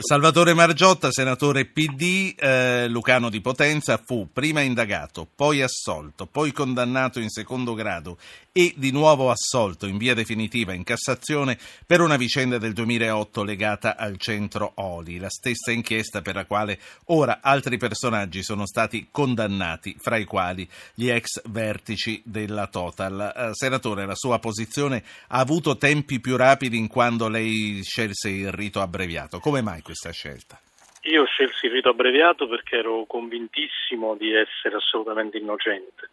Salvatore Margiotta, senatore PD, eh, Lucano di Potenza, fu prima indagato, poi assolto, poi condannato in secondo grado e di nuovo assolto in via definitiva in Cassazione per una vicenda del 2008 legata al centro Oli, la stessa inchiesta per la quale ora altri personaggi sono stati condannati, fra i quali gli ex vertici della Total. Eh, senatore, la sua posizione ha avuto tempi più rapidi in quando lei scelse il rito abbreviato. Come mai? Questa scelta? Io scelsi il rito abbreviato perché ero convintissimo di essere assolutamente innocente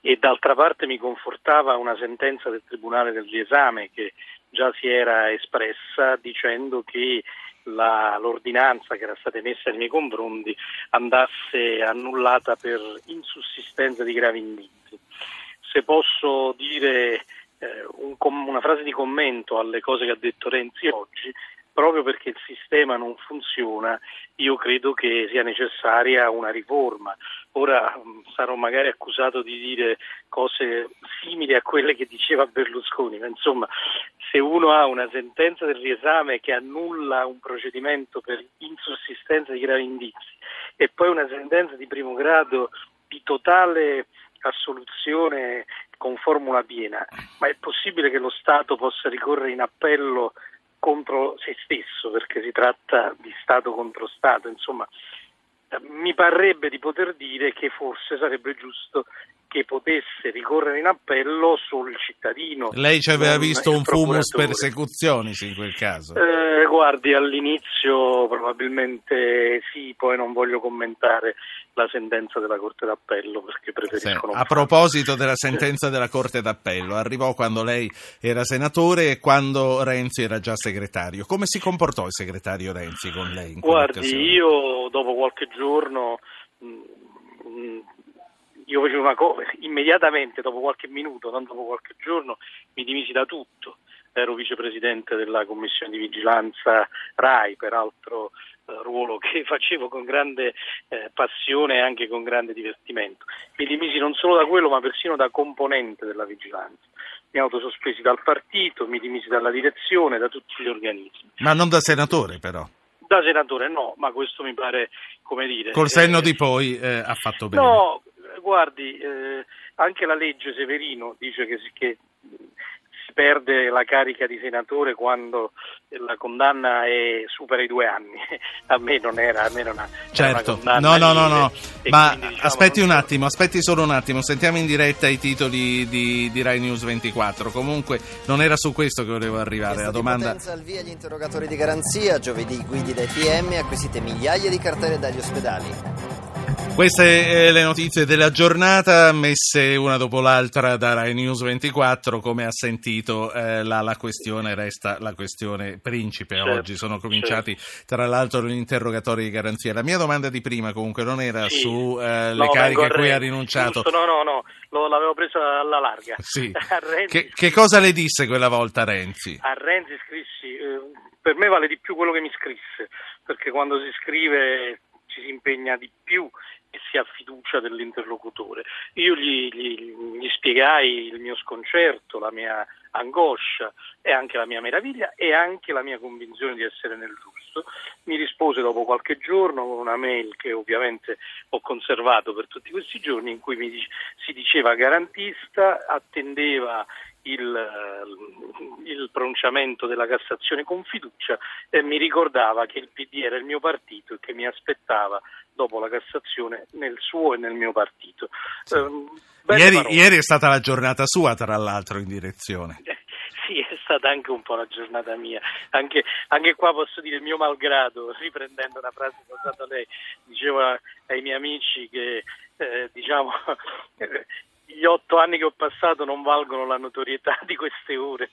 e d'altra parte mi confortava una sentenza del Tribunale del riesame che già si era espressa dicendo che la, l'ordinanza che era stata emessa nei miei confronti andasse annullata per insussistenza di gravi indizi. Se posso dire eh, un, una frase di commento alle cose che ha detto Renzi oggi, proprio perché il sistema non funziona, io credo che sia necessaria una riforma. Ora sarò magari accusato di dire cose simili a quelle che diceva Berlusconi, ma insomma se uno ha una sentenza del riesame che annulla un procedimento per insussistenza di gravi indizi e poi una sentenza di primo grado di totale assoluzione con formula piena, ma è possibile che lo Stato possa ricorrere in appello contro se stesso, perché si tratta di Stato contro Stato, insomma mi parrebbe di poter dire che forse sarebbe giusto che potesse ricorrere in appello il cittadino. Lei ci aveva visto un fumus persecutionis in quel caso? Eh, guardi, all'inizio probabilmente sì, poi non voglio commentare la sentenza della Corte d'Appello perché preferisco sì. A proposito della sentenza della Corte d'Appello, arrivò quando lei era senatore e quando Renzi era già segretario. Come si comportò il segretario Renzi con lei? Guardi, io dopo qualche giorno io facevo una cosa, immediatamente dopo qualche minuto, non dopo qualche giorno, mi dimisi da tutto. Ero vicepresidente della commissione di vigilanza RAI, peraltro eh, ruolo che facevo con grande eh, passione e anche con grande divertimento. Mi dimisi non solo da quello, ma persino da componente della vigilanza. Mi autosospesi dal partito, mi dimisi dalla direzione, da tutti gli organismi. Ma non da senatore, però. Da senatore no, ma questo mi pare, come dire... Col senno eh, di poi eh, ha fatto bene. No, guardi, eh, anche la legge Severino dice che, che, si perde la carica di senatore quando la condanna è, supera i due anni. a me non era, a me non ha, certo. no, no, no, no. Ma quindi, diciamo, aspetti un attimo, aspetti solo un attimo. Sentiamo in diretta i titoli di, di Rai News 24. Comunque, non era su questo che volevo arrivare. La domanda. al via gli interrogatori di garanzia. Giovedì guidi dai PM. Acquisite migliaia di cartelle dagli ospedali. Queste eh, le notizie della giornata messe una dopo l'altra da Rai News 24, come ha sentito eh, la, la, questione resta la questione principe. Certo, Oggi sono cominciati certo. tra l'altro gli interrogatori di garanzia. La mia domanda di prima comunque non era sì. su eh, le no, cariche a cui ha rinunciato. Giusto, no, no, no, Lo, l'avevo presa alla larga. Sì. che, che, cosa le disse quella volta Renzi? A Renzi scrissi, eh, per me vale di più quello che mi scrisse, perché quando si scrive ci si impegna di più e si ha fiducia dell'interlocutore. Io gli, gli, gli, spiegai il mio sconcerto, la mia angoscia e anche la mia meraviglia e anche la mia convinzione di essere nel giusto. Mi rispose dopo qualche giorno con una mail che ovviamente ho conservato per tutti questi giorni in cui mi, si diceva garantista, attendeva il, pronunciamento della Cassazione con fiducia e mi ricordava che il PD era il mio partito e che mi aspettava dopo la Cassazione nel suo e nel mio partito. Sì. Eh, ieri, ieri, è stata la giornata sua, tra l'altro, in direzione. Eh, sì, è stata anche un po' la giornata mia. Anche, anche qua posso dire il mio malgrado, riprendendo una frase usata da lei, dicevo ai miei amici che eh, diciamo gli otto anni che ho passato non valgono la notorietà di queste ore.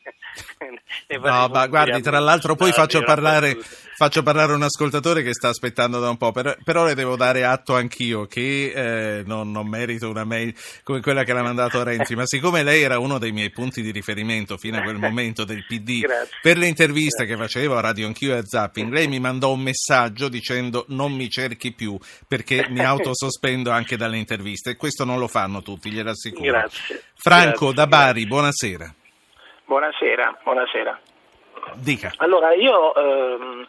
no, ma guardi, tra l'altro poi faccio parlare, faccio parlare, un ascoltatore che sta aspettando da un po', però, però le devo dare atto anch'io che eh, non, non, merito una mail come quella che l'ha mandato Renzi, ma siccome lei era uno dei miei punti di riferimento fino a quel momento del PD, Grazie. per le interviste Grazie. che facevo a Radio Anch'io e a Zapping, lei mi mandò un messaggio dicendo non mi cerchi più perché mi autosospendo anche dalle interviste e questo non lo fanno tutti, assicuro sicuro. Grazie. Franco grazie, da Bari, buonasera. Buonasera, buonasera. Dica. Allora, io ehm,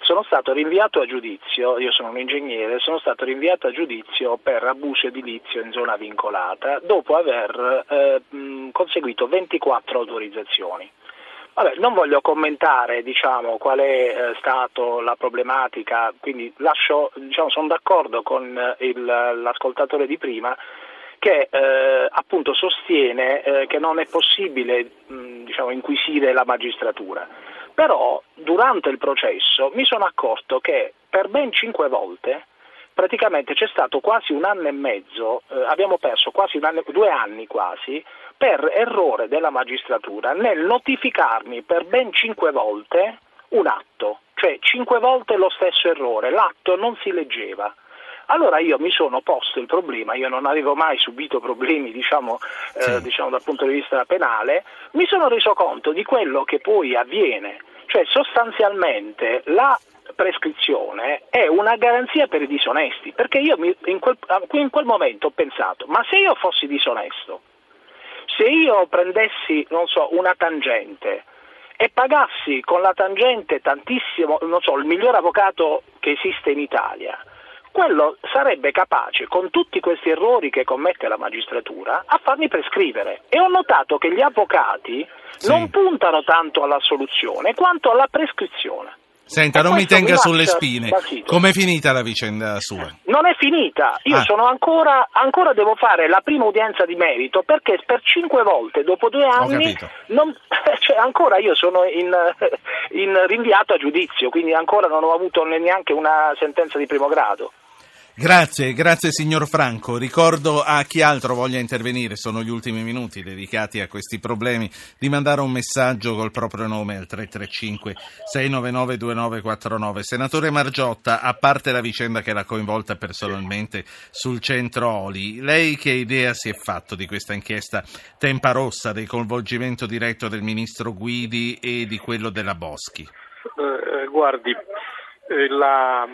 sono stato rinviato a giudizio, io sono un ingegnere, sono stato rinviato a giudizio per abuso edilizio in zona vincolata dopo aver eh, conseguito 24 autorizzazioni. Vabbè, non voglio commentare diciamo, qual è eh, stata la problematica, quindi lascio, diciamo, sono d'accordo con il, l'ascoltatore di prima che eh, appunto sostiene eh, che non è possibile mh, diciamo, inquisire la magistratura. Però durante il processo mi sono accorto che per ben cinque volte praticamente c'è stato quasi un anno e mezzo, eh, abbiamo perso quasi anno, due anni quasi, per errore della magistratura nel notificarmi per ben cinque volte un atto, cioè cinque volte lo stesso errore, l'atto non si leggeva. Allora io mi sono posto il problema, io non avevo mai subito problemi diciamo, eh, sì. eh, diciamo, dal punto di vista penale, mi sono reso conto di quello che poi avviene, cioè sostanzialmente la prescrizione è una garanzia per i disonesti, perché io mi, in, quel, in quel momento ho pensato, ma se io fossi disonesto, se io prendessi, non so, una tangente e pagassi con la tangente tantissimo, non so, il miglior avvocato che esiste in Italia, quello sarebbe capace, con tutti questi errori che commette la magistratura, a farmi prescrivere. E ho notato che gli avvocati sì. non puntano tanto alla soluzione quanto alla prescrizione. Senta, non mi tenga mi sulle spine. Com'è finita la vicenda sua? Non è finita. Io ah. sono ancora, ancora devo fare la prima udienza di merito perché per cinque volte dopo due anni non, cioè ancora io sono in, in rinviato a giudizio, quindi ancora non ho avuto neanche una sentenza di primo grado. Grazie, grazie signor Franco. Ricordo a chi altro voglia intervenire, sono gli ultimi minuti dedicati a questi problemi, di mandare un messaggio col proprio nome al 335 699 2949. Senatore Margiotta, a parte la vicenda che l'ha coinvolta personalmente sul centro Oli, lei che idea si è fatto di questa inchiesta Tempa Rossa, del coinvolgimento diretto del ministro Guidi e di quello della Boschi? Eh, guardi, eh, la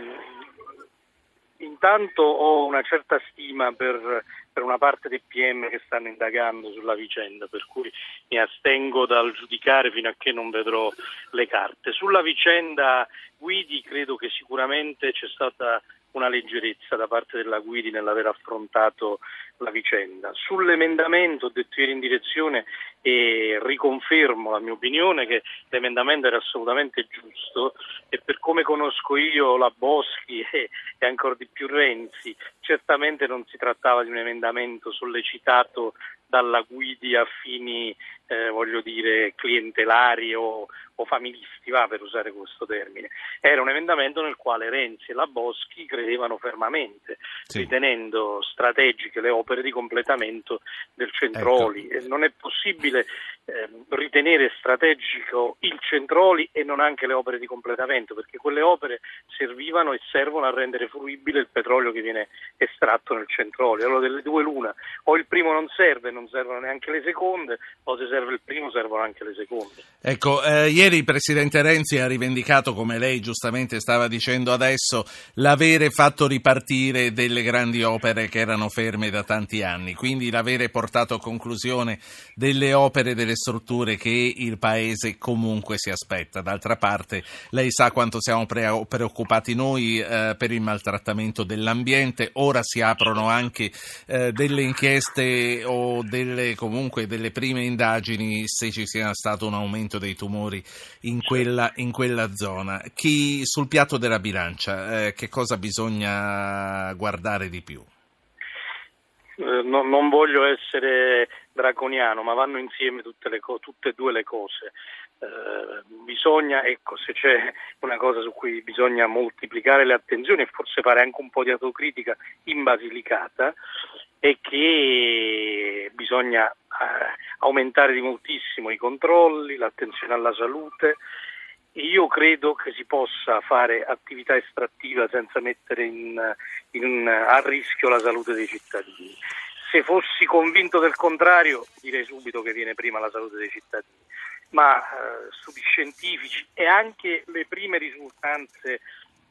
intanto ho una certa stima per, per, una parte dei PM che stanno indagando sulla vicenda, per cui mi astengo dal giudicare fino a che non vedrò le carte. Sulla vicenda Guidi credo che sicuramente c'è stata una leggerezza da parte della Guidi nell'aver affrontato la vicenda. Sull'emendamento ho detto ieri in direzione e riconfermo la mia opinione che l'emendamento era assolutamente giusto e per come conosco io la Boschi e, e ancora di più Renzi, certamente non si trattava di un emendamento sollecitato dalla Guidi a fini, eh, voglio dire, clientelari o, o familisti, va per usare questo termine. Era un emendamento nel quale Renzi e la Boschi credevano fermamente, sì. ritenendo strategiche le opere di completamento del Centroli. Ecco. Non è possibile ritenere strategico il Centroli e non anche le opere di completamento, perché quelle opere servivano e servono a rendere fruibile il petrolio che viene estratto nel Centroli. Allora delle due l'una, o il primo non serve, non servono neanche le seconde, o se serve il primo servono anche le seconde. Ecco, eh, ieri il Presidente Renzi ha rivendicato, come lei giustamente stava dicendo adesso, l'avere fatto ripartire delle grandi opere che erano ferme da tanti anni, quindi l'avere portato a conclusione delle opere delle strutture che il Paese comunque si aspetta. D'altra parte, lei sa quanto siamo preoccupati noi eh, per il maltrattamento dell'ambiente, ora si aprono anche eh, delle inchieste o delle, comunque delle prime indagini se ci sia stato un aumento dei tumori in quella, in quella zona. Chi, sul piatto della bilancia, eh, che cosa bisogna guardare di più? Eh, no, non voglio essere draconiano, ma vanno insieme tutte, co- tutte e due le cose. Eh, bisogna, ecco, se c'è una cosa su cui bisogna moltiplicare le attenzioni e forse fare anche un po' di autocritica in Basilicata, è che bisogna eh, aumentare di moltissimo i controlli, l'attenzione alla salute, io credo che si possa fare attività estrattiva senza mettere in, in, a rischio la salute dei cittadini. Se fossi convinto del contrario direi subito che viene prima la salute dei cittadini, ma eh, studi scientifici e anche le prime risultanze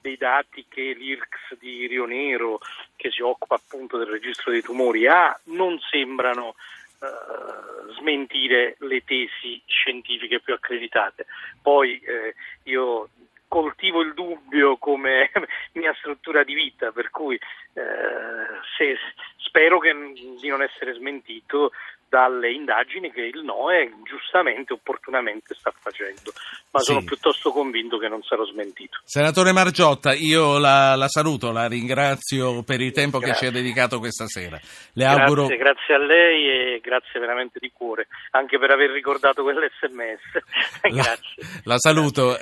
dei dati che l'IRCS di Rio Nero, che si occupa appunto del registro dei tumori, ha, non sembrano Uh, smentire le tesi scientifiche più accreditate. Poi eh, io coltivo il dubbio come mia struttura di vita, per cui eh, se, spero che, di non essere smentito dalle indagini che il NOE giustamente, opportunamente sta facendo, ma Sì. sono piuttosto convinto che non sarò smentito. Senatore Margiotta, io la, la saluto, la ringrazio per il tempo che ci Grazie. ha dedicato questa sera. Le Grazie, auguro grazie a lei e grazie veramente di cuore, anche per aver ricordato quell'SMS. la, grazie. la saluto.